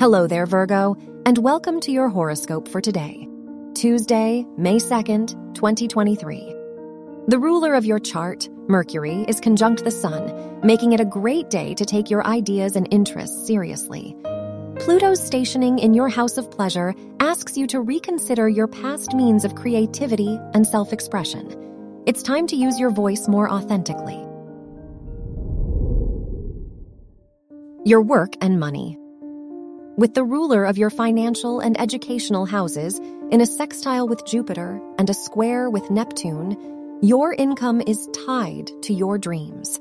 Hello there, Virgo, and welcome to your horoscope for today, Tuesday, May 2nd, 2023. The ruler of your chart, Mercury, is conjunct the Sun, making it a great day to take your ideas and interests seriously. Pluto's stationing in your house of pleasure asks you to reconsider your past means of creativity and self expression. It's time to use your voice more authentically. Your work and money. With the ruler of your financial and educational houses in a sextile with Jupiter and a square with Neptune, your income is tied to your dreams.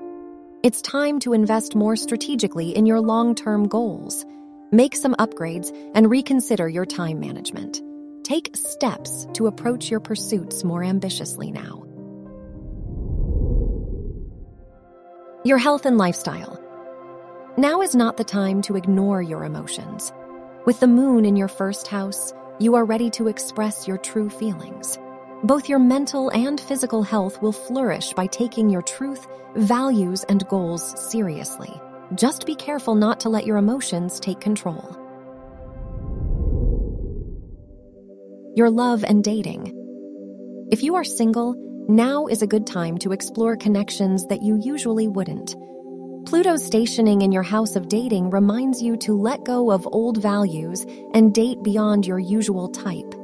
It's time to invest more strategically in your long term goals. Make some upgrades and reconsider your time management. Take steps to approach your pursuits more ambitiously now. Your health and lifestyle. Now is not the time to ignore your emotions. With the moon in your first house, you are ready to express your true feelings. Both your mental and physical health will flourish by taking your truth, values, and goals seriously. Just be careful not to let your emotions take control. Your love and dating. If you are single, now is a good time to explore connections that you usually wouldn't. Pluto's stationing in your house of dating reminds you to let go of old values and date beyond your usual type.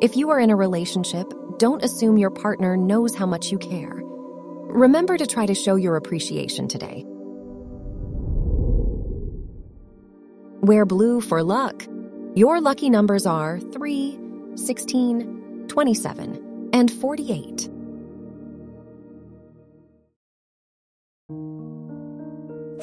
If you are in a relationship, don't assume your partner knows how much you care. Remember to try to show your appreciation today. Wear blue for luck. Your lucky numbers are 3, 16, 27, and 48.